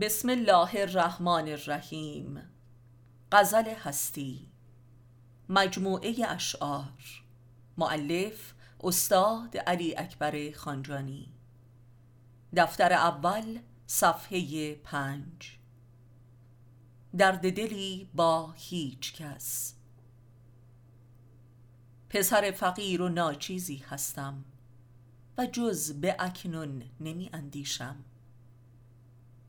بسم الله الرحمن الرحیم. غزل هستی. مجموعه اشعار. معلف استاد علی اکبر خانجانی. دفتر اول صفحه پنج. درد دلی با هیچ کس. پسر فقیر و ناچیزی هستم و جز به اکنون نمی اندیشم.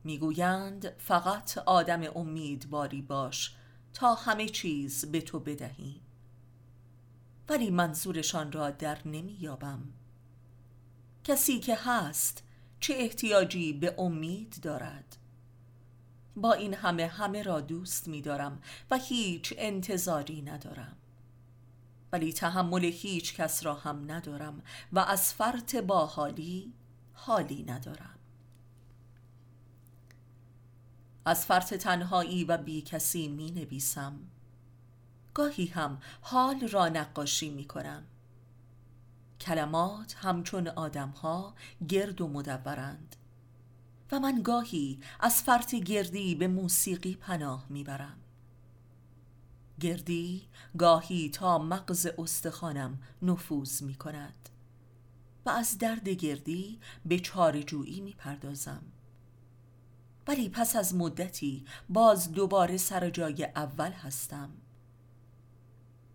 می‌گویند فقط آدم امیدواری باش تا همه چیز به تو بدهیم ولی منظورشان را در نمییابم. کسی که هست چه احتیاجی به امید دارد؟ با این همه همه را دوست می‌دارم و هیچ انتظاری ندارم. ولی تحمل هیچ کس را هم ندارم و از فرط باحالی حالی ندارم. از فرط تنهایی و بی کسی می نویسم. گاهی هم حال را نقاشی می کنم. کلمات همچون آدمها گرد و مدورند و من گاهی از فرط گردی به موسیقی پناه می‌برم گردی گاهی تا مغز استخوانم نفوذ می کند و از درد گردی به چارجویی می پردازم. ولی پس از مدتی باز دوباره سر جای اول هستم.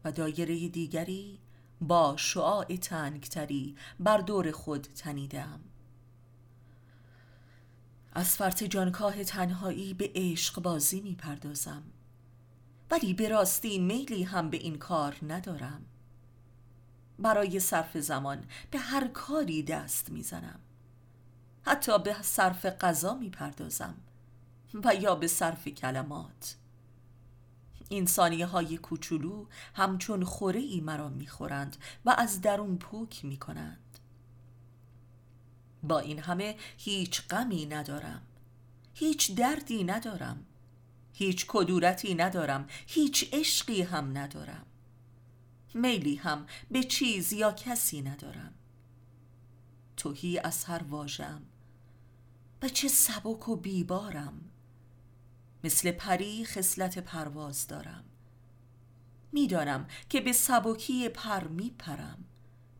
و دایره دیگری با شعاع تنگتری بر دور خود تنیدم. از فرط جانکاه تنهایی به عشق بازی می پردازم. ولی به راستی میلی هم به این کار ندارم. برای صرف زمان به هر کاری دست می‌زنم حتی به صرف غذا می‌پردازم و یا به صرف کلمات. این های کوچولو همچون خوره ای مرا می‌خورند و از درون پوک می‌کنند. با این همه هیچ غمی ندارم هیچ دردی ندارم هیچ کدورتی ندارم هیچ عشقی هم ندارم. میلی هم به چیز یا کسی ندارم. توهی از هر واژم و چه سبک و بیبارم. مثل پری خصلت پرواز دارم. می‌دانم که به سبکی پر میپرم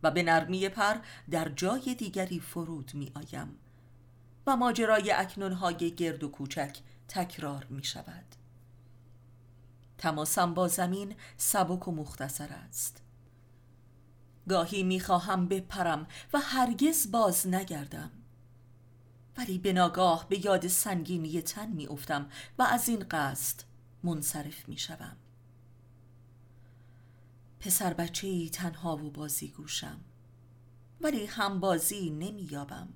و به نرمی پر در جای دیگری فرود می آیم و ماجرای اکنونهای گرد و کوچک تکرار می شود تماسم با زمین سبک و مختصر است. گاهی می خواهم بپرم و هرگز باز نگردم. ولی به ناگاه به یاد سنگینی تن می افتم و از این قصد منصرف می شوم پسر بچه ای تنها و بازی گوشم ولی هم بازی نمی یابم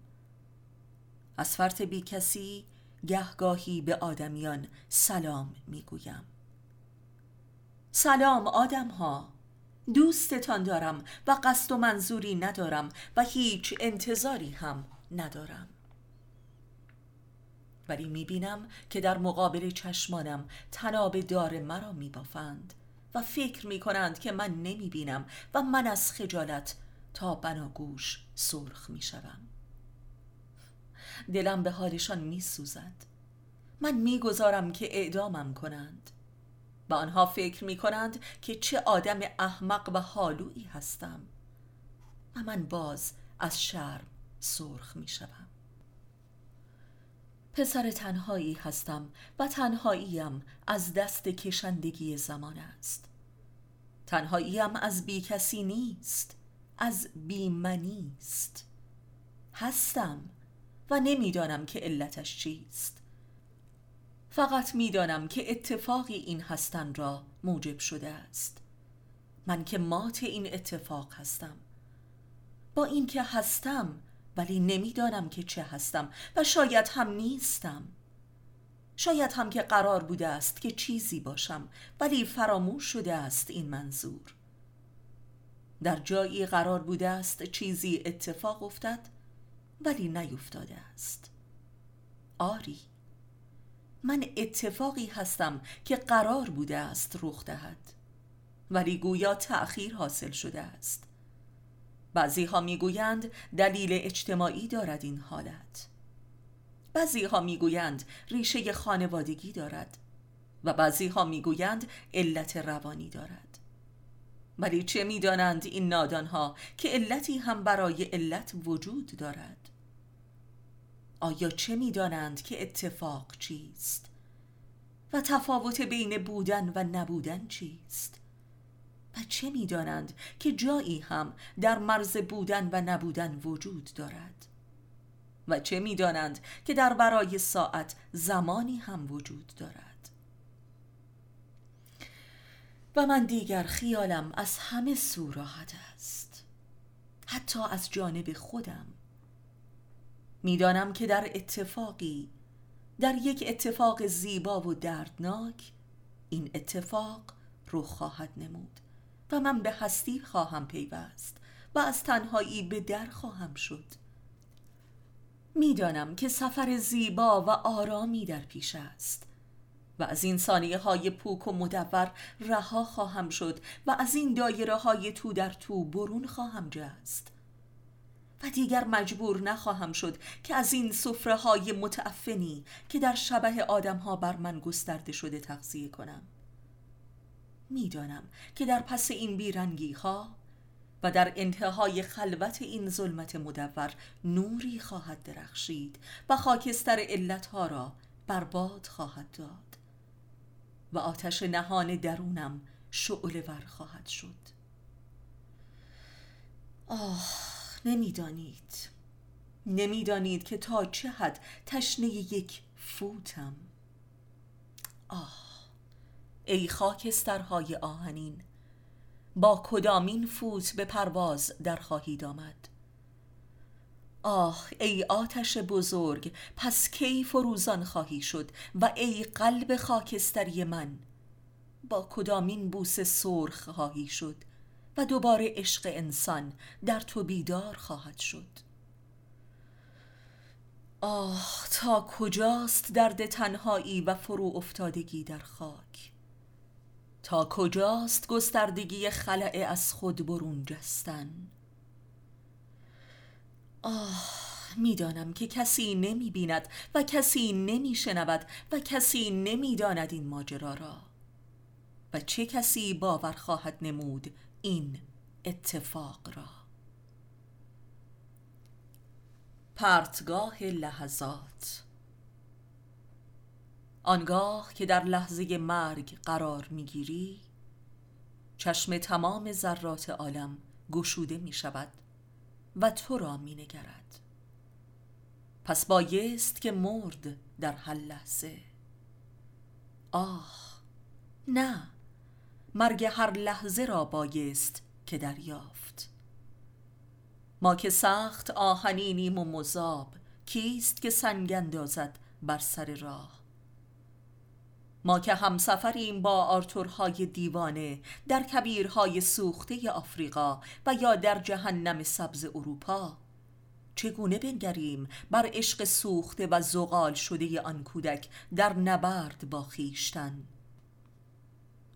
از فرط بی کسی گهگاهی به آدمیان سلام می گویم سلام آدم ها دوستتان دارم و قصد و منظوری ندارم و هیچ انتظاری هم ندارم. ولی می‌بینم که در مقابل چشمانم تناب دار مرا میبافند و فکر می‌کنند که من نمی‌بینم و من از خجالت تا بناگوش سرخ می‌شوم. دلم به حالشان میسوزد. من می‌گذارم که اعدامم کنند و آنها فکر می‌کنند که چه آدم احمق و حالویی هستم و من باز از شرم سرخ می‌شوم. پسر تنهایی هستم و تنهاییم از دست کشندگی زمان است. تنهاییم از بی کسی نیست از بیمنی است. هستم و نمی‌دانم که علتش چیست. فقط می‌دانم که اتفاقی این هستن را موجب شده است. من که مات این اتفاق هستم. با اینکه هستم ولی نمی‌دانم که چه هستم و شاید هم نیستم. شاید هم که قرار بوده است که چیزی باشم ولی فراموش شده است این منظور. در جایی قرار بوده است چیزی اتفاق افتد ولی نیفتاده است. آری من اتفاقی هستم که قرار بوده است رخ دهد ولی گویا تأخیر حاصل شده است. بعضی ها می‌گویند دلیل اجتماعی دارد این حالت. بعضی ها می‌گویند ریشه خانوادگی دارد و بعضی ها می‌گویند علت روانی دارد. ولی چه می‌دانند این نادان ها که علتی هم برای علت وجود دارد؟ آیا چه می‌دانند که اتفاق چیست و تفاوت بین بودن و نبودن چیست؟ و چه می‌دانند که جایی هم در مرز بودن و نبودن وجود دارد؟ و چه می‌دانند که در برای ساعت زمانی هم وجود دارد؟ و من دیگر خیالم از همه سو راحت است حتی از جانب خودم. می‌دانم که در اتفاقی در یک اتفاق زیبا و دردناک این اتفاق رو خواهد نمود. و من به هستی خواهم پیوست و از تنهایی به در خواهم شد. می‌دانم که سفر زیبا و آرامی در پیش است و از این ثانیه های پوک و مدور رها خواهم شد و از این دایره های تو در تو برون خواهم جست. و دیگر مجبور نخواهم شد که از این صفره های متعفنی که در شبه آدم ها بر من گسترده شده تغذیه کنم. می‌دانم که در پس این بیرنگی ها و در انتهای خلوت این ظلمت مدور نوری خواهد درخشید و خاکستر علتها را برباد خواهد داد و آتش نهان درونم شعله ور خواهد شد. آه نمی‌دانید. نمی‌دانید که تا چه حد تشنه یک فوتم. آه. ای خاکسترهای آهنین. با کدامین فوت به پرواز در خواهید آمد؟ آه ای آتش بزرگ پس کی فروزان خواهی شد و ای قلب خاکستری من؟ با کدامین بوس سرخ خواهی شد و دوباره عشق انسان در تو بیدار خواهد شد؟ آه تا کجاست درد تنهایی و فرو افتادگی در خاک؟ تا کجاست گستردگی خلعه از خود برون جستن؟ آه می‌دانم که کسی نمی بیند و کسی نمی شنود و کسی نمی داند این ماجرا را. و چه کسی باور خواهد نمود این اتفاق را؟ پرتگاه لحظات آنگاه که در لحظه مرگ قرار می‌گیری چشم تمام ذرات عالم گشوده می شود و تو را می نگرد پس بایست که مرد در هر لحظه. آه نه مرگ هر لحظه را بایست که دریافت. ما که سخت آهنینیم و مذاب کیست که سنگ اندازد بر سر راه؟ ما که همسفریم با آرتورهای دیوانه در کبیرهای سوخته آفریقا و یا در جهنم سبز اروپا. چگونه بنگریم بر عشق سوخته و زغال شده آن کودک در نبرد با خیشتن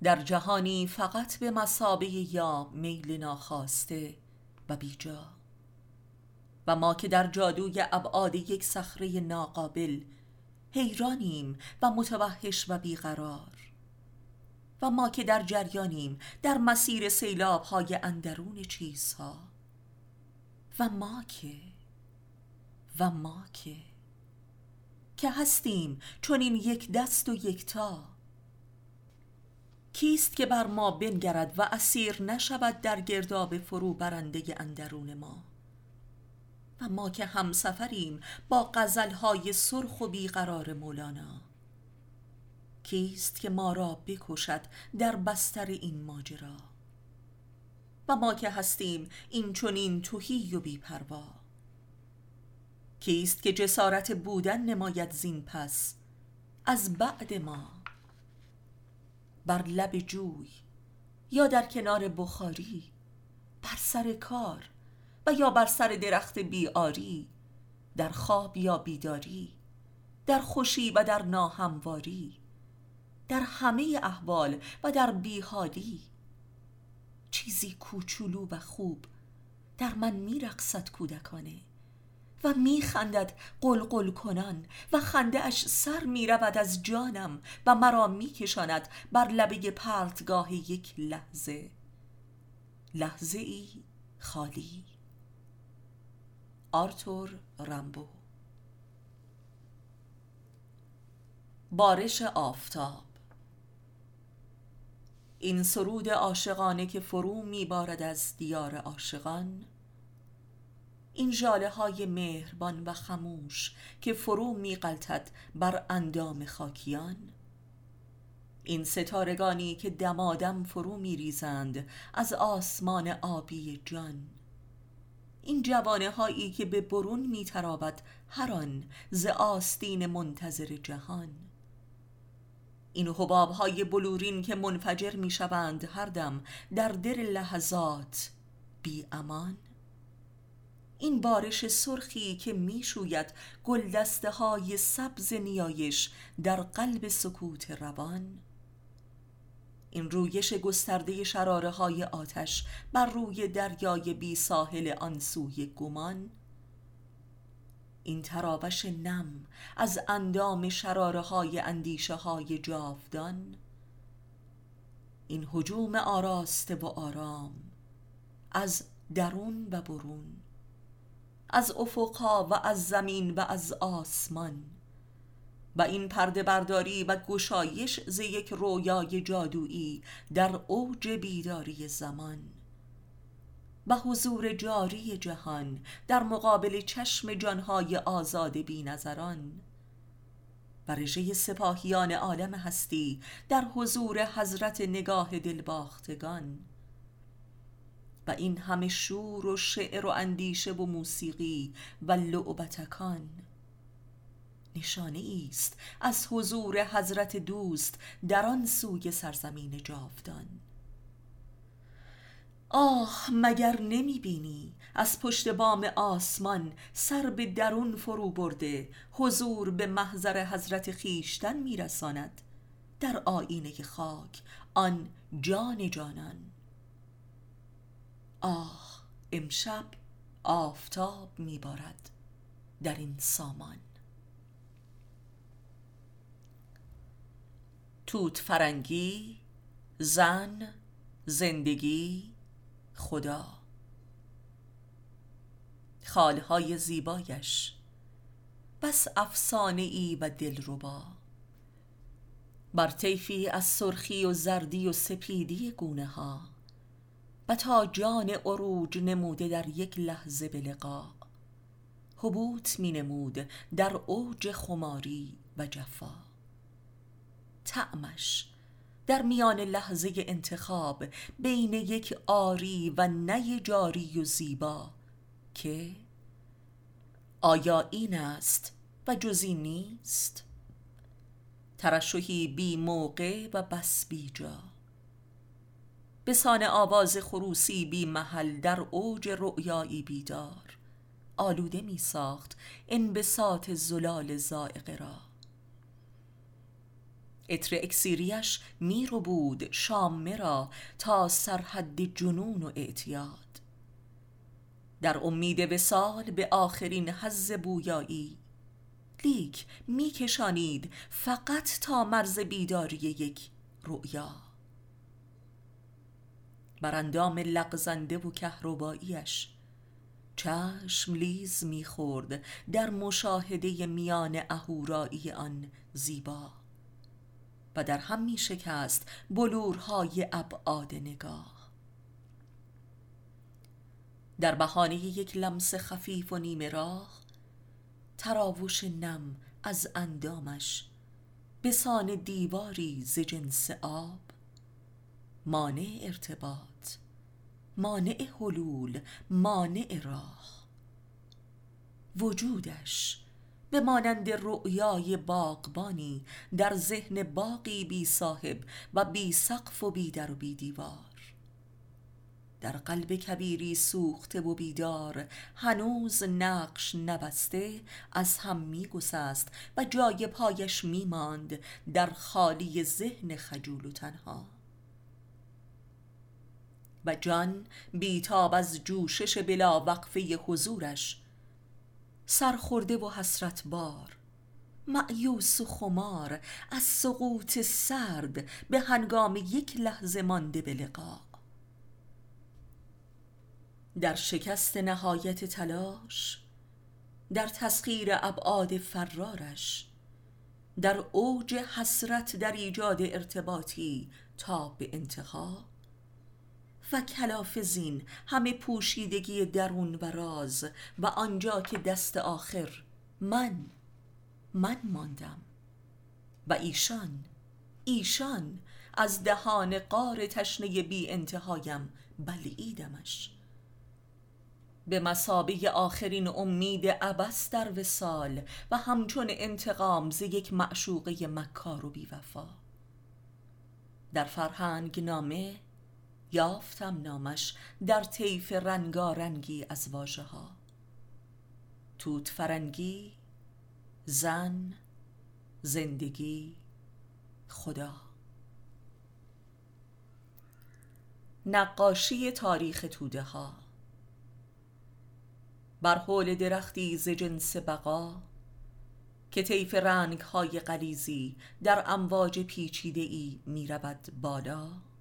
در جهانی فقط به مسابه یا میل ناخواسته و بیجا. و ما که در جادوی ابعاد یک صخره ناقابل حیرانیم و متوحش و بیقرار. و ما که در جریانیم در مسیر سیلاب های اندرون چیزها. و ما که و ما که که هستیم چون این یک دست و یکتا کیست که بر ما بنگرد و اسیر نشود در گرداب فرو برنده اندرون ما؟ و ما که همسفریم با غزلهای سرخ و بیقرار مولانا. کیست که ما را بکشد در بستر این ماجرا؟ و ما که هستیم این چنین توهی و بیپروا. کیست که جسارت بودن نماید زین پس از بعد ما؟ بر لب جوی یا در کنار بخاری بر سر کار و یا بر سر درخت بیاری در خواب یا بیداری در خوشی و در ناهمواری در همه احوال و در بیحالی. چیزی کوچولو و خوب در من میرقصد کودکانه و میخندد قلقل کنان و خنده اش سر می‌رود از جانم و مرا میکشاند بر لبه پرتگاه یک لحظه. لحظه ای خالی. آرتور رامبو. بارش آفتاب. این سرود عاشقانه که فرو میبارد از دیار عاشقان این جاله های مهربان و خموش که فرو میقلتد بر اندام خاکیان این ستارگانی که دمادم فرو میریزند از آسمان آبی جان. این جوانه هایی که به برون میترابد هر آن ز آستین منتظر جهان. این حباب های بلورین که منفجر می‌شوند هر دم در دل لحظات بی امان. این بارش سرخی که می‌شوید گلدسته های سبز نیایش در قلب سکوت روان. این رویش گسترده شراره های آتش بر روی دریای بی ساحل آن سوی گمان. این تراوش نم از اندام شراره های اندیشه های جاودان. این حجوم آراسته و آرام از درون و برون از افقها و از زمین و از آسمان. و این پرده برداری و گشایش ز یک رویای جادویی در اوج بیداری زمان. و حضور جاری جهان در مقابل چشم جانهای آزاد بی نظران و رژه سپاهیان عالم هستی در حضور حضرت نگاه دلباختگان. و این همه شور و شعر و اندیشه و موسیقی و لعبتکان. نشانه است. از حضور حضرت دوست در آن سوی سرزمین جاودان. آه مگر نمی بینی از پشت بام آسمان سر به درون فرو برده حضور به محضر حضرت خیشتن میرساند در آینه خاک آن جان جانان. آه امشب آفتاب میبارد در این سامان. توت فرنگی زن زندگی خدا. خالهای زیبایش بس افسانه ای و دلربا. بر طیفی از سرخی و زردی و سپیدی گونه ها و تا جان عروج نموده در یک لحظه به لقا. می نمود در اوج خماری و جفا. تعمش در میان لحظه انتخاب بین یک آری و نی جاری و زیبا. که آیا این است و جزی نیست؟ ترشحی بی موقع و بس بی جا. بسان آواز خروسی بی محل در اوج رؤیایی بیدار. آلوده می ساخت انبساط زلال زائقه را. اتر اکسیریش می رو بود شامه را تا سرحد جنون و اعتیاد. در امید وسال به آخرین حز بویایی لیک میکشانید فقط تا مرز بیداری یک رؤیا. بر اندام لغزنده و کهرباییش چشم لیز می‌خورد در مشاهده میان اهورایی آن زیبا. و در هم می شکست بلورهای ابعاد نگاه. در بهانه یک لمس خفیف و نیمه راه تراوش نم از اندامش بسان دیواری ز جنس آب. مانع ارتباط مانع حلول مانع راه. وجودش به مانند رؤیای باغبانی در ذهن باقی بی صاحب و بی سقف و بی در و بی دیوار. در قلب کبیری سوخته و بیدار هنوز نقش نبسته از هم می گسست و جای پایش می ماند در خالی ذهن خجول و تنها. و جان بیتاب از جوشش بلا وقفه حضورش سرخورده و حسرت بار معیوس و خمار از سقوط سرد به هنگام یک لحظه مانده به لقا. در شکست نهایت تلاش در تسخیر ابعاد فرارش در اوج حسرت در ایجاد ارتباطی تا به انتها و کلاف زین همه پوشیدگی درون و راز و آنجا که دست آخر من من ماندم. و ایشان ایشان از دهان قار تشنه بی انتهایم بلعیدمش به مسابه آخرین امید عبس در وسال و همچون انتقام ز یک معشوقه مکار و بیوفا. در فرهنگ نامه یافتم نامش در طیف رنگارنگی از واژه ها. توت فرنگی زن زندگی خدا. نقاشی تاریخ توده ها. بر حول درختی ز جنس بقا که طیف رنگ های غلیزی در امواج پیچیده ای می رود بالا.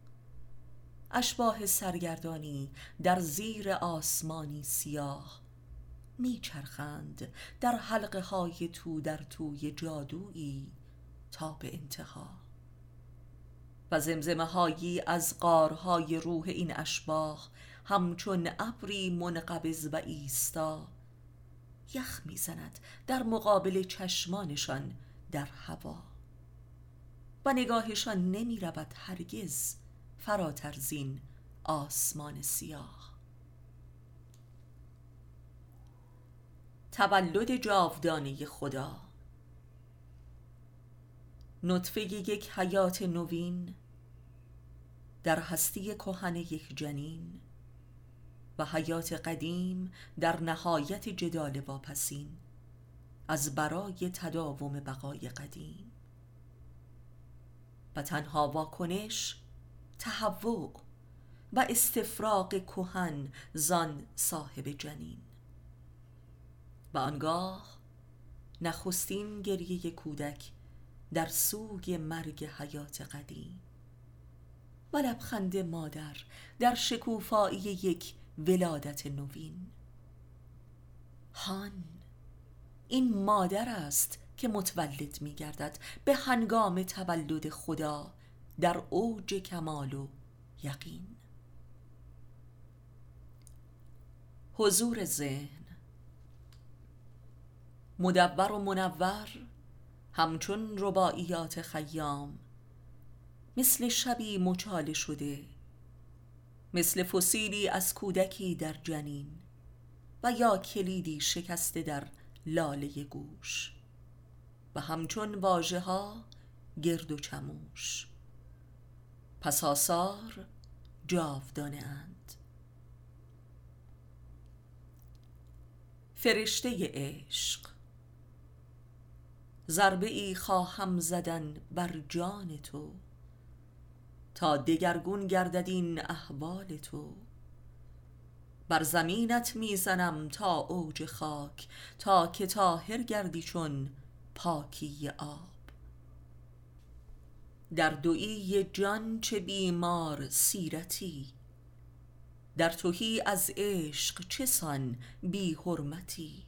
اشباه سرگردانی در زیر آسمانی سیاه. میچرخند در حلقه های تو در توی جادویی تا به انتها. و زمزمه هایی از قارهای روح این اشباح همچون ابری منقبض و ایستا یخ می‌زند در مقابل چشمانشان در هوا. و نگاهشان نمی رود هرگز فراتر زین آسمان سیاه. تولد جاودانه خدا. نطفه یک حیات نوین در هستی کهن یک جنین و حیات قدیم در نهایت جدال واپسین از برای تداوم بقای قدیم. و تنها واکنش تهوع و استفراغ کهن زان صاحب جنین. و آنگاه نخستین گریه کودک در سوگ مرگ حیات قدیم و لبخند مادر در شکوفایی یک ولادت نوین. هان این مادر است که متولد می گردد به هنگام تولد خدا در اوج کمال و یقین. حضور ذهن. مدور و منور همچون رباعیات خیام. مثل شبی مچاله شده مثل فسیلی از کودکی در جنین و یا کلیدی شکسته در لاله گوش. و همچون واژه ها گرد و چموش. پس آثار جاودانه اند. فرشته عشق. ضربه ای خواهم زدن بر جان تو تا دگرگون گردد این احوال تو. بر زمینت می‌زنم تا اوج خاک تا که طاهر گردی چون پاکی آب. در دویی جان چه بیمار سیرتی؟ در توهی از عشق چه سان بی حرمتی؟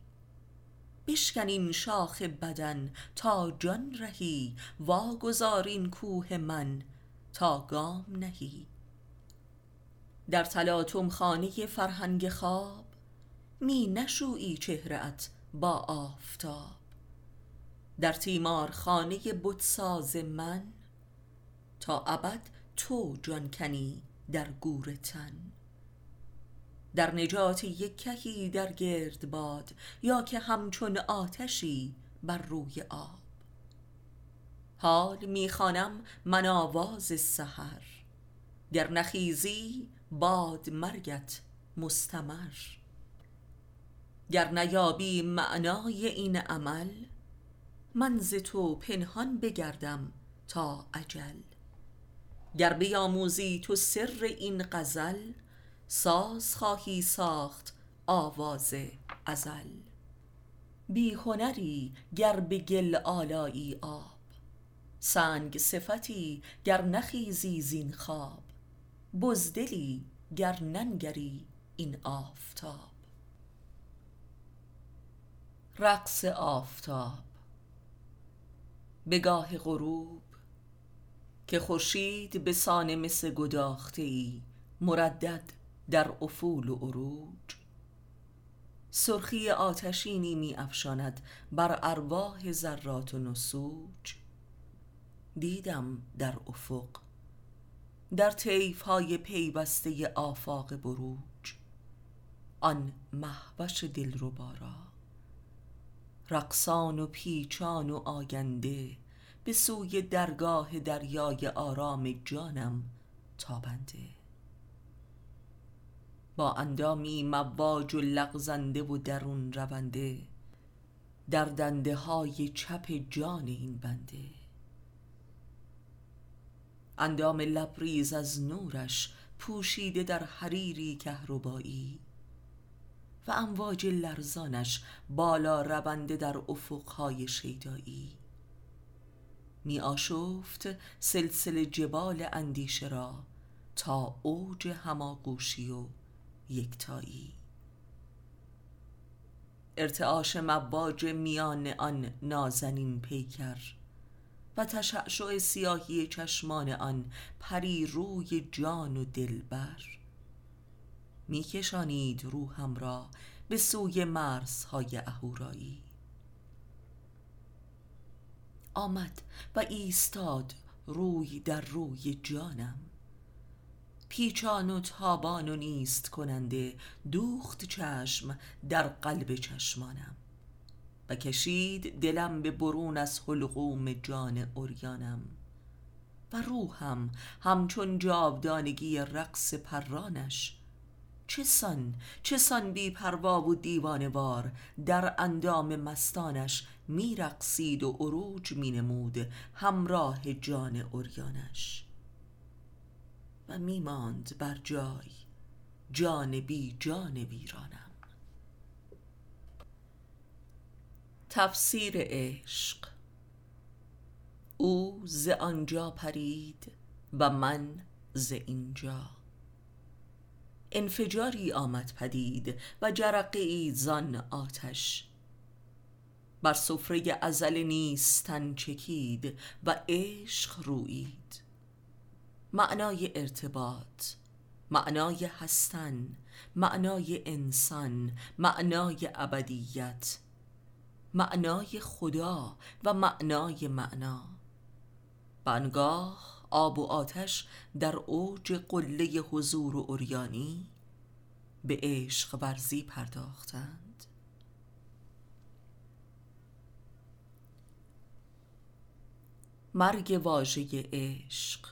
بشکن این شاخ بدن تا جان رهی واگذار این کوه من تا گام نهی. در تلاطم خانه فرهنگ خواب می نشویی چهرت با آفتاب. در تیمار خانه بتساز من تا ابد تو جان کنی در گور تن. در نجات یک کهی در گرد باد یا که همچون آتشی بر روی آب. حال می‌خوانم من آواز سحر گر نخیزی باد مرگت مستمر. گر نیابی معنای این عمل من ز تو پنهان بگردم تا اجل. گر بیاموزی تو سر این غزل ساز خواهی ساخت آواز ازل. بی هنری گر به گل آلایی آب سنگ صفتی گر نخیزی زین خواب بزدلی گر ننگری این آفتاب. رقص آفتاب به گاه غروب که خورشید به سان مس گداخته ای مردد در افول و عروج. سرخی آتشینی می افشاند بر ارواح ذرات و نسوج. دیدم در افق در طیف های پیوسته آفاق بروج آن محوش دلربا را. رقصان و پیچان و آگنده به سوی درگاه دریای آرام جانم تابنده. با اندامی مواج و لغزنده و درون رونده در دنده های چپ جان این بنده. اندام لبریز از نورش پوشیده در حریری کهربایی و امواج لرزانش بالا رونده در افقهای شیدایی. می آشفت سلسله جبال اندیشه را تا اوج هماغوشی و یکتایی. ارتعاش مواج میان آن نازنین پیکر و تشعشع سیاهی چشمان آن پری روی جان و دلبر. میکشانید روحم را به سوی مرزهای اهورایی. آمد و ایستاد روی در روی جانم. پیچان و تابان و نیست کننده دوخت چشم در قلب چشمانم و کشید دلم به برون از حلقوم جان اوریانم و روحم همچون جاودانگی رقص پرانش. چه سان چه سان بی پروا و دیوانوار در اندام مستانش میرقصید و عروج مینمود همراه جان اوریانش و میماند بر جای جان بی جان ویرانم. تفسیر عشق. او ز آنجا پرید و من ز اینجا. انفجاری آمد پدید و جرقه ای زان آتش. بر سفره ازل نیستن چکید و عشق رویید معنای ارتباط معنای هستن معنای انسان معنای ابدیت معنای خدا و معنای معنا. بنگاه آب و آتش در اوج قله حضور و اوریانی به عشق ورزی پرداختند. مرگ واژه عشق.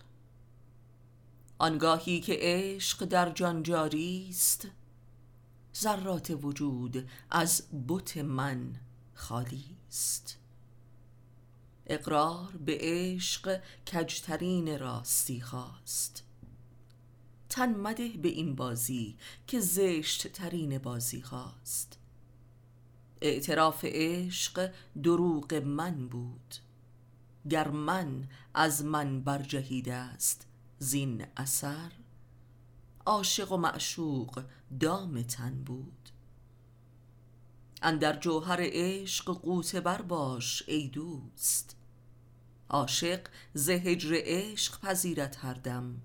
آنگاهی که عشق در جان جاری است ذرات وجود از بت من خالی است. اقرار به عشق کجترین راستی خواست. تن مده به این بازی که زشت ترین بازی خواست. اعتراف عشق دروغ من بود. گر من از من برجهیده است زین اثر عاشق و معشوق دام تن بود. اندر جوهر عشق قوت بر باش ای دوست عاشق ز هجر عشق پذیرت هر دم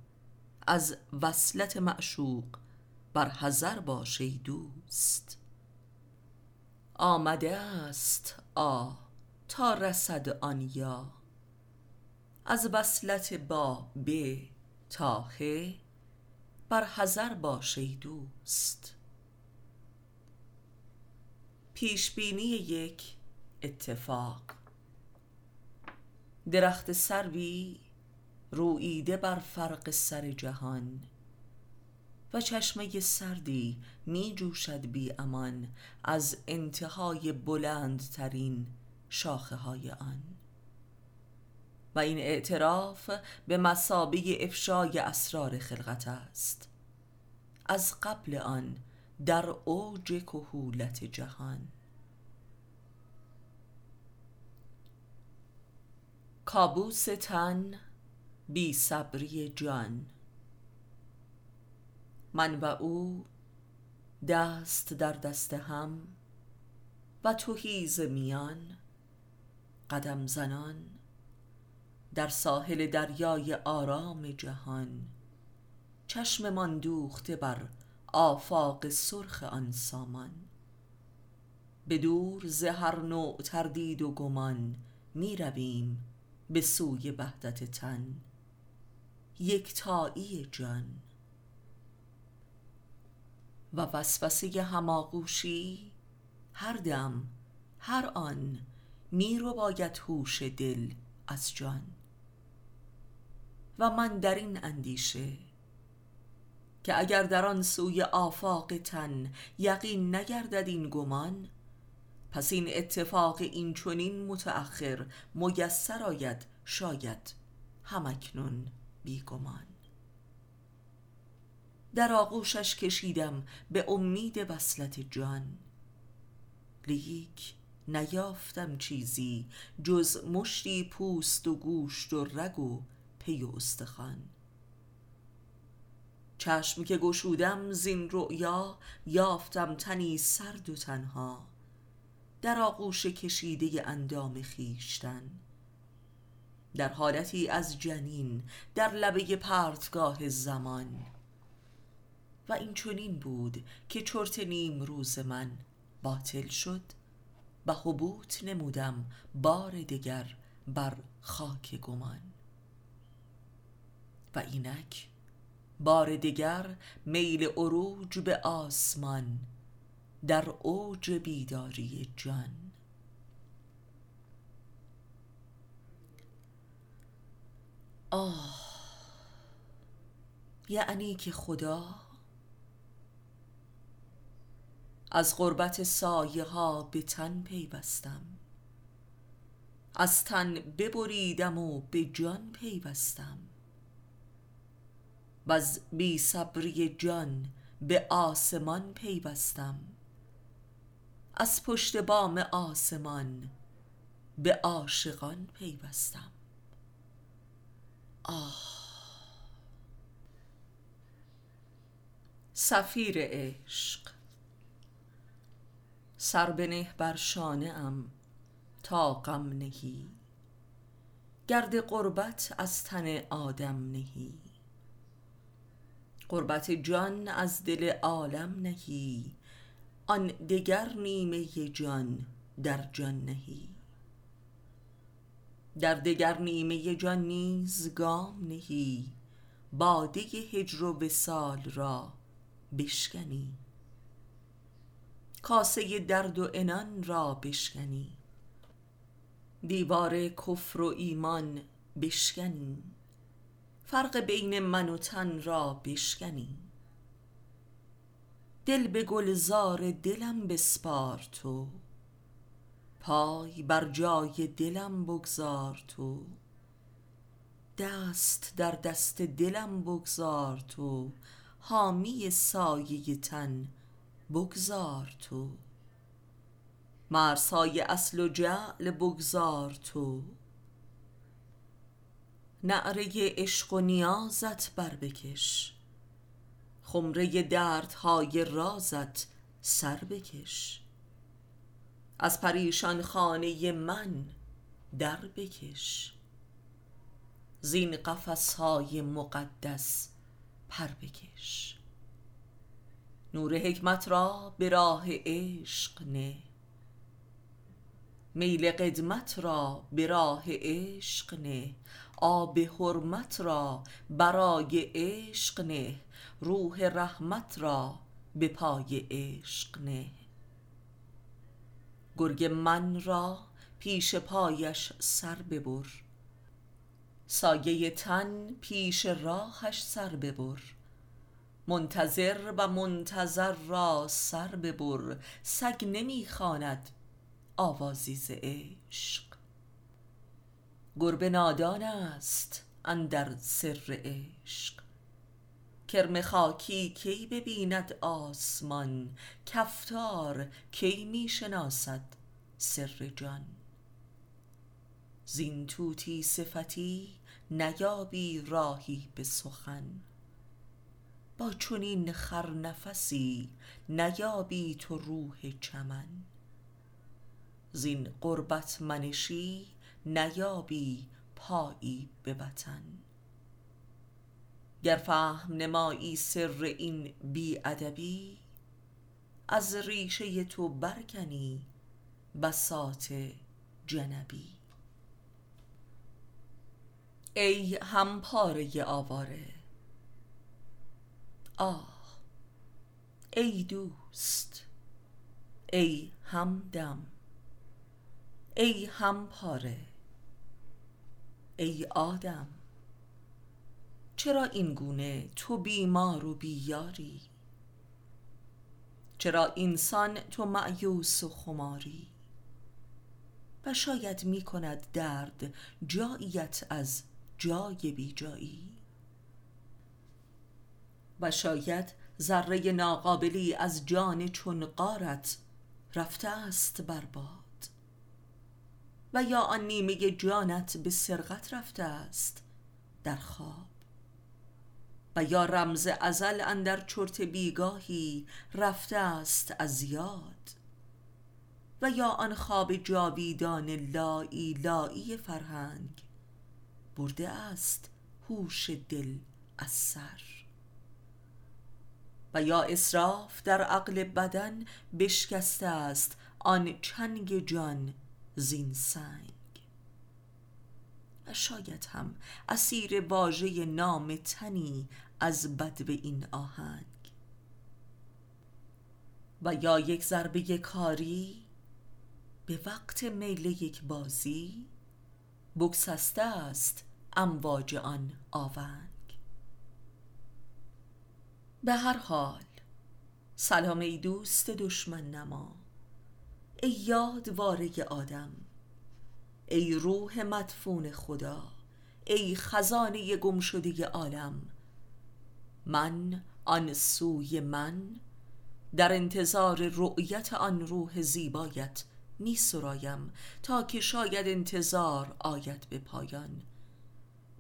از وصلت معشوق بر حذر باش ای دوست. آمده است آ تا رسد آن یا از وصلت با ب تا ه بر حذر باش ای دوست. پیشبینی یک اتفاق. درخت سروی رویده بر فرق سر جهان و چشمه سردی می جوشد بی امان از انتهای بلندترین شاخه های آن. و این اعتراف به مسابه افشای اسرار خلقت است. از قبل آن در اوج کهولت جهان. کابوس تن بی صبری جان. من و او دست در دست هم و توهیز میان قدم زنان. در ساحل دریای آرام جهان. چشممان دوخته بر آفاق سرخ آن سامان. به دور ز هر نوع تردید و گمان می رویم به سوی وحدت تن. یکتایی جان. و وسوسه هماغوشی هر دم هر آن می رو باید هوش دل از جان. و من در این اندیشه که اگر در آن سوی آفاق تن یقین نگردد این گمان پس این اتفاق این چنین متأخر میسر آید شاید همکنون بیگمان. در آغوشش کشیدم به امید وصلت جان. لیک نیافتم چیزی جز مشتی پوست و گوشت و رگ و پی و استخوان. چشم که گشودم زین رؤیا یافتم تنی سرد و تنها. در آغوش کشیده اندام خیشتن در حالتی از جنین در لبه پرتگاه زمان. و این چنین بود که چرت نیم روز من باطل شد. و حبوط نمودم بار دگر بر خاک گمان. و اینک بار دگر میل عروج به آسمان در اوج بیداری جان آه یعنی که خدا از غربت سایه ها به تن پیوستم از تن ببریدم و به جان پیوستم. و از بی صبری جان به آسمان پیوستم. از پشت بام آسمان به عاشقان پیوستم. آه. سفیر عشق. سر بنه بر شانه ام تا غم نهی. گرد غربت از تن آدم نهی. غربت جان از دل عالم نهی آن دگر نیمه جان در جان نهی. در دگر نیمه جان نیز گام نهی باده هجر و وصال را بشکنی. کاسه درد و عنان را بشکنی دیوار کفر و ایمان بشکنی. فرق بین من و تن را بشکنی. دل به گلزار دلم بسپار تو. پای بر جای دلم بگذار تو. دست در دست دلم بگذار تو. حامی سایه تن بگذار تو. مرسای اصل و جعل بگذار تو. نعره عشق و نیازت بر بکش. خمره دردهای رازت سر بکش. از پریشان خانه من در بکش. زین قفس های مقدس پر بکش. نور حکمت را به راه عشق نه. میل قدمت را به راه عشق نه. آب حرمت را برای عشق نه روح رحمت را به پای عشق نه. گرگ من را پیش پایش سر ببر سایه تن پیش راهش سر ببر. منتظر و منتظر را سر ببر سگ نمی خواند آوازی ز عشق. گربه نادان است اندر سر عشق. کرم خاکی کی ببیند آسمان؟ کفتار کی می شناسد سر جان؟ زین توتی صفتی نیابی راهی به سخن. با چنین خرنفسی نیابی تو روح چمن. زین غربت منشی نیابی پایی به وطن. گر فهم نمایی سر این بی ادبی از ریشه تو برکنی بساط جنبی. ای همپاره آواره آه ای دوست ای همدم ای همپاره ای آدم چرا این گونه تو بیمار و بیاری؟ چرا اینسان تو معیوس و خماری؟ و شاید می کند درد جاییت از جای بی جایی و شاید ذره ناقابلی از جان چون قارت رفته است برباد و یا آن نیمه جانت به سرقت رفته است در خواب. و یا رمز ازل اندر چرت بیگاهی رفته است از یاد. و یا آن خواب جاویدان لایی لایی فرهنگ برده است هوش دل از سر. و یا اسراف در عقل بدن بشکسته است آن چنگ جان زین سنگ. و شاید هم اسیر واژه نام تنی از بدو این آهنگ. و یا یک ضربه کاری به وقت میل یک بازی بگسسته است امواج آن آونگ. به هر حال سلام ای دوست دشمن نما. ای یادواره آدم ای روح مدفون خدا ای خزانه گم شده عالم. من آن سوی من در انتظار رؤیت آن روح زیبایت می سرایم تا که شاید انتظار آید به پایان.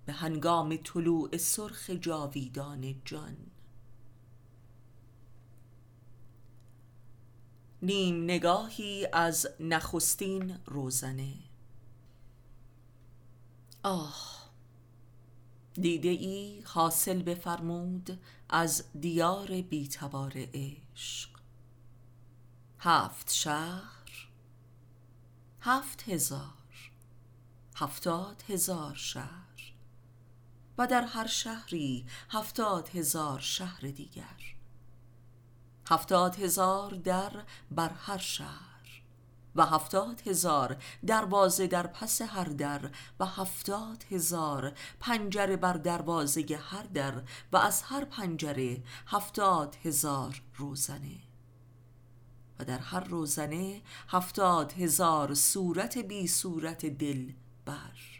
به هنگام طلوع سرخ جاویدان جان نیم نگاهی از نخستین روزنه. آه دیده ای حاصل بفرمود از دیار بیتوار عشق. هفت شهر هفت هزار هفتاد هزار شهر و در هر شهری هفتاد هزار شهر دیگر. هفتاد هزار در بر هر شهر و هفتاد هزار دروازه در پس هر در و هفتاد هزار پنجره بر دروازه هر در و از هر پنجره هفتاد هزار روزنه و در هر روزنه هفتاد هزار صورت بی صورت دل بر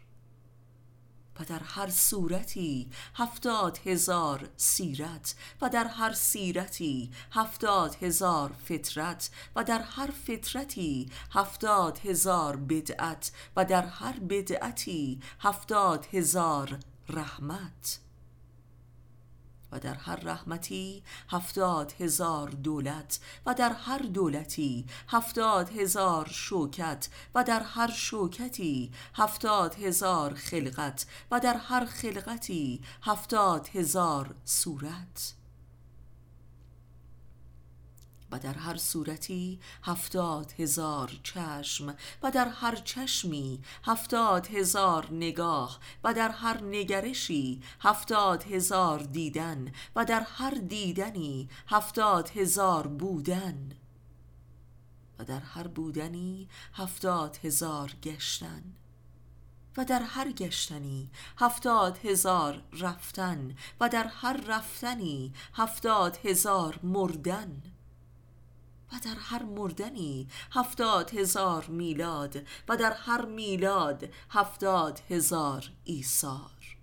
و در هر صورتی هفتاد هزار سیرت و در هر سیرتی هفتاد هزار فطرت و در هر فطرتی هفتاد هزار بدعت و در هر بدعتی هفتاد هزار رحمت. و در هر رحمتی هفتاد هزار دولت و در هر دولتی هفتاد هزار شوکت و در هر شوکتی هفتاد هزار خلقت و در هر خلقتی هفتاد هزار صورت. و در هر صورتی هفتاد هزار چشم و در هر چشمی هفتاد هزار نگاه و در هر نگرشی هفتاد هزار دیدن و در هر دیدنی هفتاد هزار بودن و در هر بودنی هفتاد هزار گشتن و در هر گشتنی هفتاد هزار رفتن و در هر رفتنی هفتاد هزار مردن و در هر مردنی هفتاد هزار میلاد و در هر میلاد هفتاد هزار ایثار.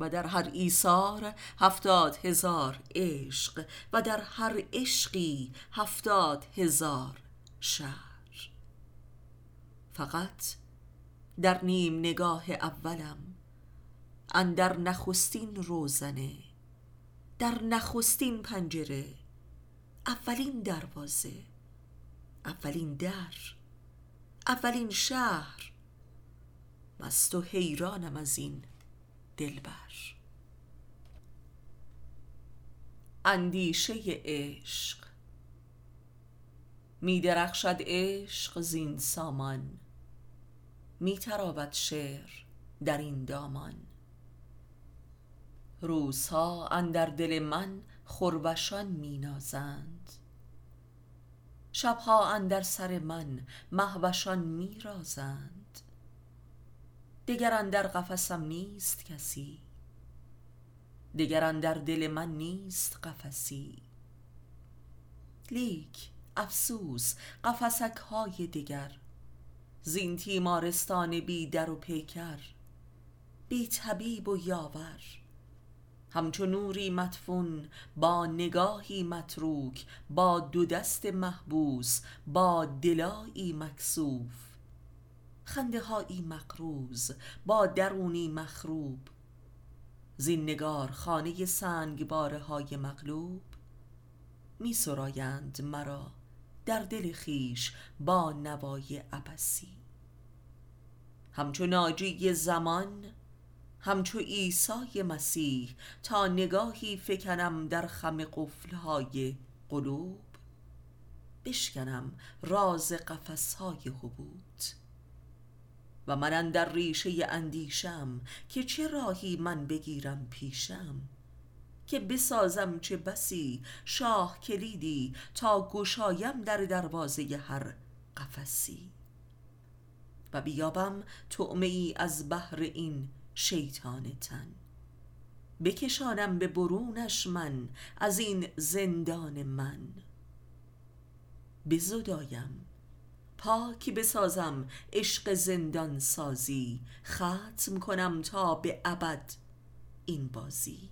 و در هر ایثار هفتاد هزار عشق و در هر عشقی هفتاد هزار شهر. فقط در نیم نگاه اولم اندر نخستین روزنه در نخستین پنجره اولین دروازه اولین در اولین شهر. مست و حیرانم از این دلبر. اندیشه عشق. می درخشد عشق زین سامان می تراود شعر در این دامان. روزها اندر دل من خروشان می نازند شبها اندر سر من مهوشان می رازند دگر اندر قفسم نیست کسی. دگر اندر دل من نیست قفسی. لیک افسوس قفسک های دگر. زین تیمارستان بی در و پیکر بی طبیب و یاور. همچو نوری مدفون با نگاهی متروک با دو دست محبوس با دلایی مکسوف. خنده هایی مقروز با درونی مخروب. زین نگار خانه سنگ باره های مغلوب. می سرایند مرا در دل خیش با نوای عبسی همچو ناجی زمان همچو عیسی مسیح تا نگاهی فکنم در خم قفلهای قلوب. بشکنم راز قفسهای حبوط. و من در ریشه اندیشم که چه راهی من بگیرم پیشم. که بسازم چه بسی شاه کلیدی تا گشایم در دروازه هر قفسی. و بیابم تعمه ای از بحر این شیطان تن. بکشانم به برونش من از این زندان من. بزدایم پاک بسازم عشق زندان سازی ختم کنم تا به ابد این بازی.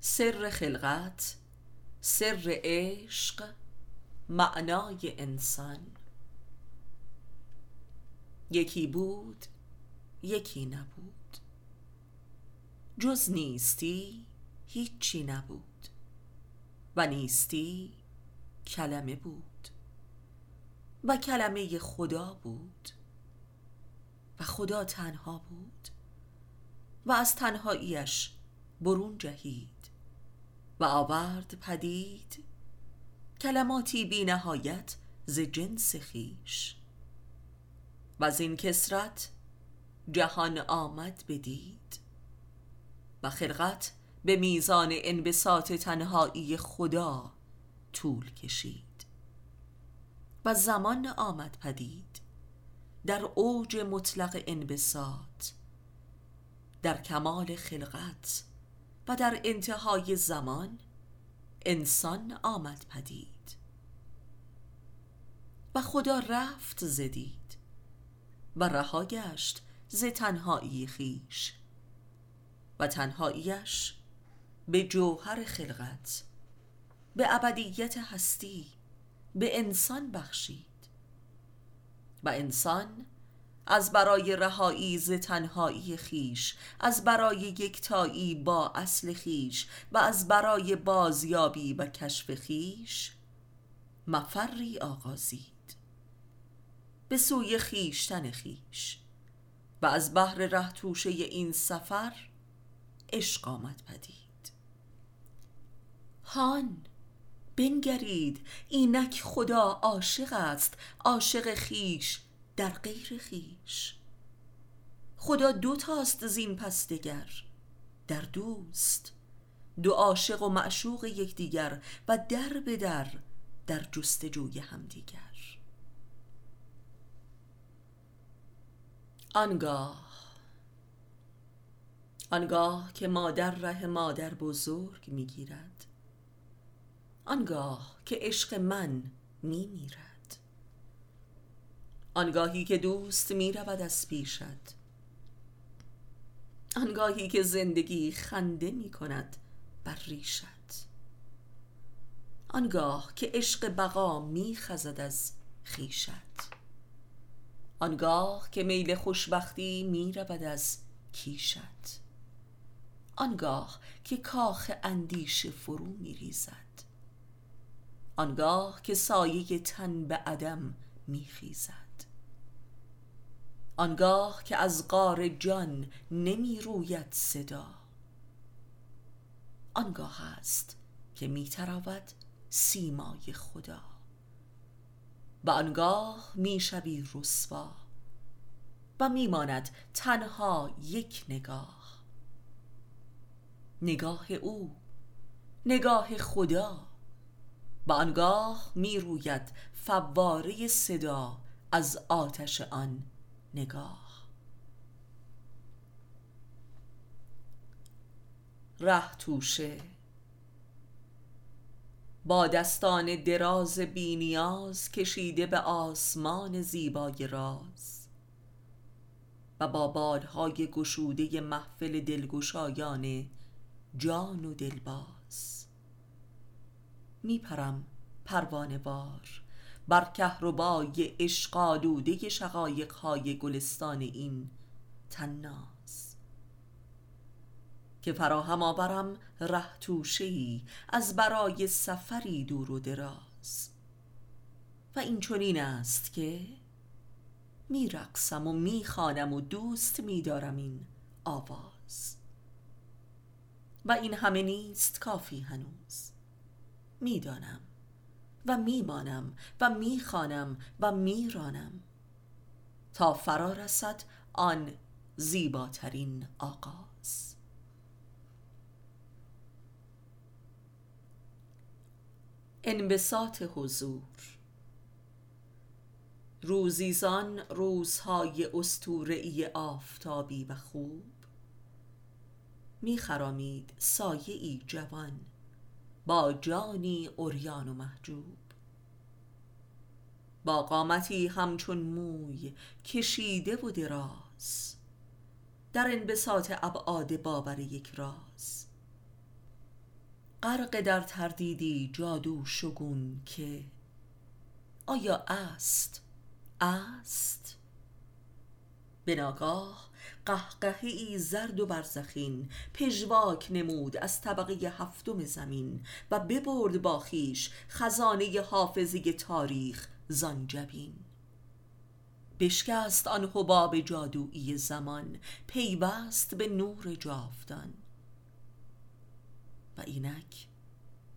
سر خلقت سر عشق معنای انسان. یکی بود یکی نبود. جز نیستی هیچی نبود و نیستی کلمه بود و کلمه خدا بود و خدا تنها بود و از تنهاییش برون جهید و آورد پدید کلماتی بی نهایت ز جنس خیش و از این کسرت جهان آمد بدید. و خلقت به میزان انبساط تنهایی خدا طول کشید. و زمان آمد پدید. در اوج مطلق انبساط در کمال خلقت و در انتهای زمان انسان آمد پدید. و خدا رفت زدید و رها گشت ز تنهایی خیش و تنهاییش به جوهر خلقت به ابدیت هستی به انسان بخشید و انسان از برای رهایی ز تنهایی خیش از برای یکتایی با اصل خیش و از برای بازیابی و کشف خیش مفری آغازید. به سوی خیشتن خیش و از بحر ره توشه این سفر عشق آمد پدید. هان بنگرید اینک خدا عاشق است عاشق خیش در غیر خیش خدا دو تاست زین پس دگر در دوست. دو عاشق و معشوق یکدیگر و در به در در جستجوی همدیگر. آنگاه آنگاه که مادر ره مادر بزرگ می‌گیرد. آنگاه که عشق من می میرد آنگاهی که دوست می رود از پیشت. آنگاهی که زندگی خنده می کند بر ریشت. آنگاه که عشق بقا می خزد از خیشت آنگاه که میل خوشبختی می رود از کیشت. آنگاه که کاخ اندیشه فرو می ریزد آنگاه که سایه تن به عدم می خیزد آنگاه که از غار جان نمی روید صدا. آنگاه است که می تراود سیمای خدا. و آنگاه می شوی رسوا و میماند تنها یک نگاه. نگاه او نگاه خدا. و آنگاه می روید فواره صدا از آتش آن نگاه. ره توشه با دستان دراز بینیاز کشیده به آسمان زیبای راز و با بادهای گشوده محفل دلگشایان جان و دلباز. میپرم پروانه وار بر کهربای عشق آلوده شقایقهای گلستان این تناز. که فراهم آورم ره از برای سفری دور و دراز. و این چنین است که میرقصم و می‌خوانم و دوست میدارم این آواز. و این همه نیست کافی هنوز. می‌دانم و میمانم و می‌خوانم و میرانم تا فرا رسد آن زیباترین آغاز. انبساط حضور. روزیزان روزهای استورعی آفتابی و خوب. میخرامید سایه ای جوان با جانی اوریان و محجوب. با قامتی همچون موی کشیده و دراز. در انبساط ابعاد باور یک راز. غرق در تردیدی جادو شگون که آیا است؟ است. به ناگاه زرد و برزخین پژواک نمود از طبقه هفتم زمین و ببرد با خیش خزانه حافظی تاریخ زانجبین. بشکست آن حباب جادویی زمان پیوست به نور جاودان. و اینک.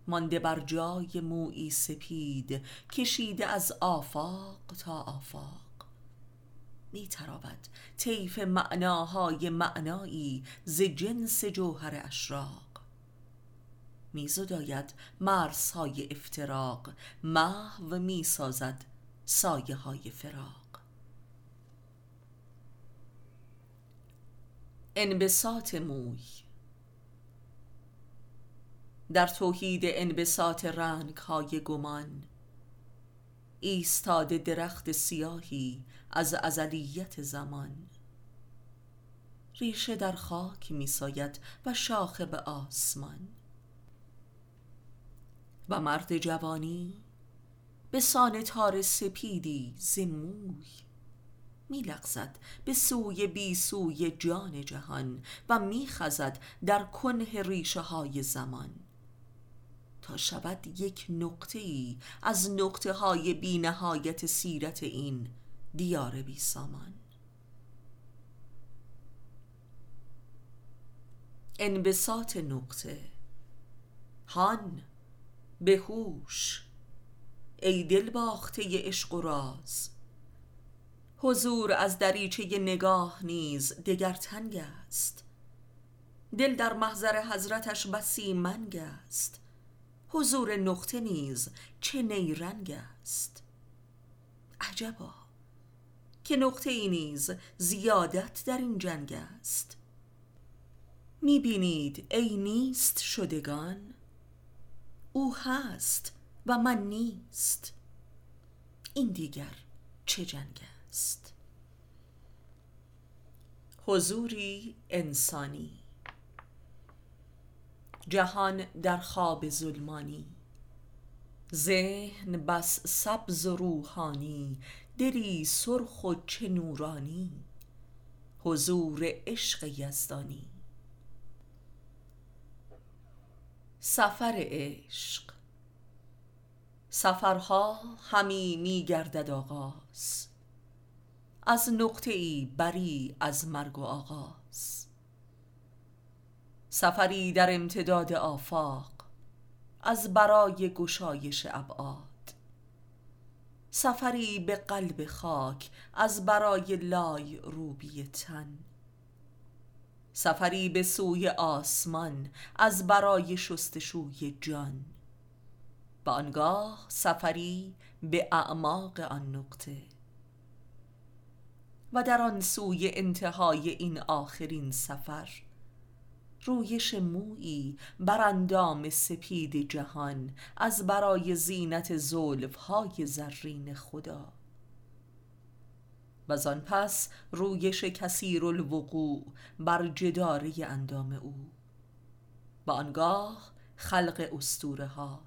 مانده بر جای مویی سپید کشیده از آفاق تا آفاق. می تراود طیف معناهای معنایی ز جنس جوهر اشراق. می زداید افتراق محو می سازد سایه های فراق. انبساط موی در توحید انبساط رنگ های گمان. ایستاده درخت سیاهی از ازلیت زمان. ریشه در خاک میساید و شاخه به آسمان. و مرد جوانی به سان تار سپیدی زموی میلغزد به سوی بی سوی جان جهان و میخزد در کنه ریشه های زمان. تا شود یک نقطه ای از نقطه های بی نهایت سیرت این دیار بی سامان. انبساط نقطه. هان به هوش ای دل باخته عشق و راز. حضور از دریچه نگاه نیز دگر تنگ است. دل در محضر حضرتش بسی منگ است. حضور نقطه نیز چه نیرنگ است؟ عجبا که نقطه ای نیز زیادت در این جنگ است. می‌بینید ای نیست شدگان؟ او هست و من نیست. این دیگر چه جنگ است؟ حضوری انسانی جهان در خواب ظلمانی. ذهن بس سبز و روحانی دلی سرخ و چه نورانی. حضور عشق یزدانی. سفر عشق. سفرها همی می گردد آغاز. از نقطه ای بری از مرگ و آغاز. سفری در امتداد آفاق از برای گشایش ابعاد. سفری به قلب خاک از برای لای روبی تن. سفری به سوی آسمان از برای شستشوی جان. به آنگاه سفری به اعماق آن نقطه. و در آن سوی انتهای این آخرین سفر رویش مویی بر اندام سپید جهان از برای زینت های زرین خدا. و آن پس رویش کثیر الوقوع بر جداره اندام او. و آنگاه خلق استوره ها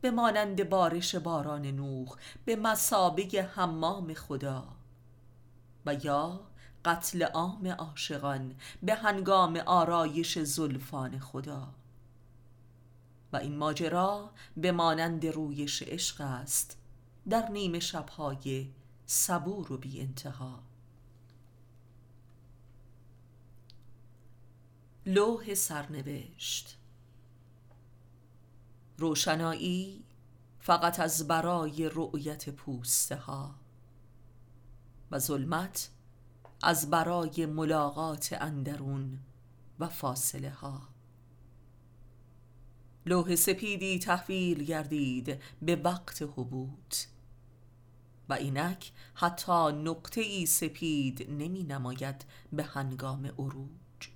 به مانند بارش باران نوح به مسابق حمام خدا. و یا قتل عام عاشقان به هنگام آرایش زلفان خدا. و این ماجرا به مانند رویش عشق است در نیمه شبهای صبور و بی انتها لوح سرنوشت روشنایی فقط از برای رؤیت پوسته ها و ظلمت از برای ملاقات اندرون و فاصله ها. لوح سپیدی تحویل گردید به وقت حبوط. و اینک حتی نقطه ای سپید نمی نماید به هنگام عروج.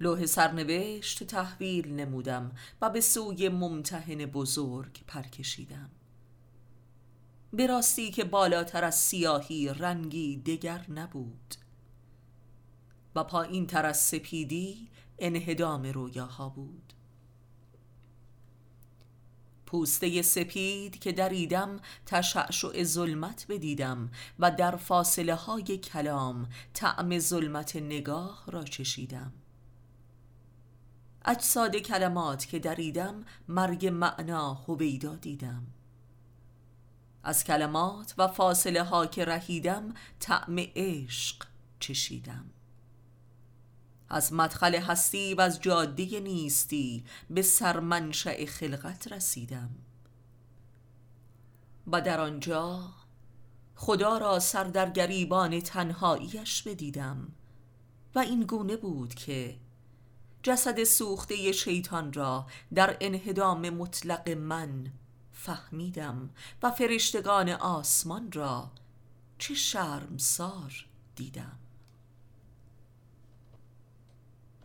لوح سرنوشت تحویل نمودم و به سوی ممتحن بزرگ پرکشیدم. به راستی که بالاتر از سیاهی رنگی دگر نبود و پایین تر از سپیدی انهدام رویاها بود. پوسته سپید که دریدم تشعشع ظلمت بدیدم و در فاصله های کلام طعم ظلمت نگاه را چشیدم. اجساد کلمات که دریدم مرگ معنا هویدا دیدم. از کلمات و فاصله ها که رهیدم طعم عشق چشیدم. از مدخل هستی و از جاده نیستی به سرمنشأ خلقت رسیدم. و در آنجا خدا را سر در گریبان تنهاییش بدیدم. و این گونه بود که جسد سوخته شیطان را در انهدام مطلق من فهمیدم و فرشتگان آسمان را چه شرمسار دیدم.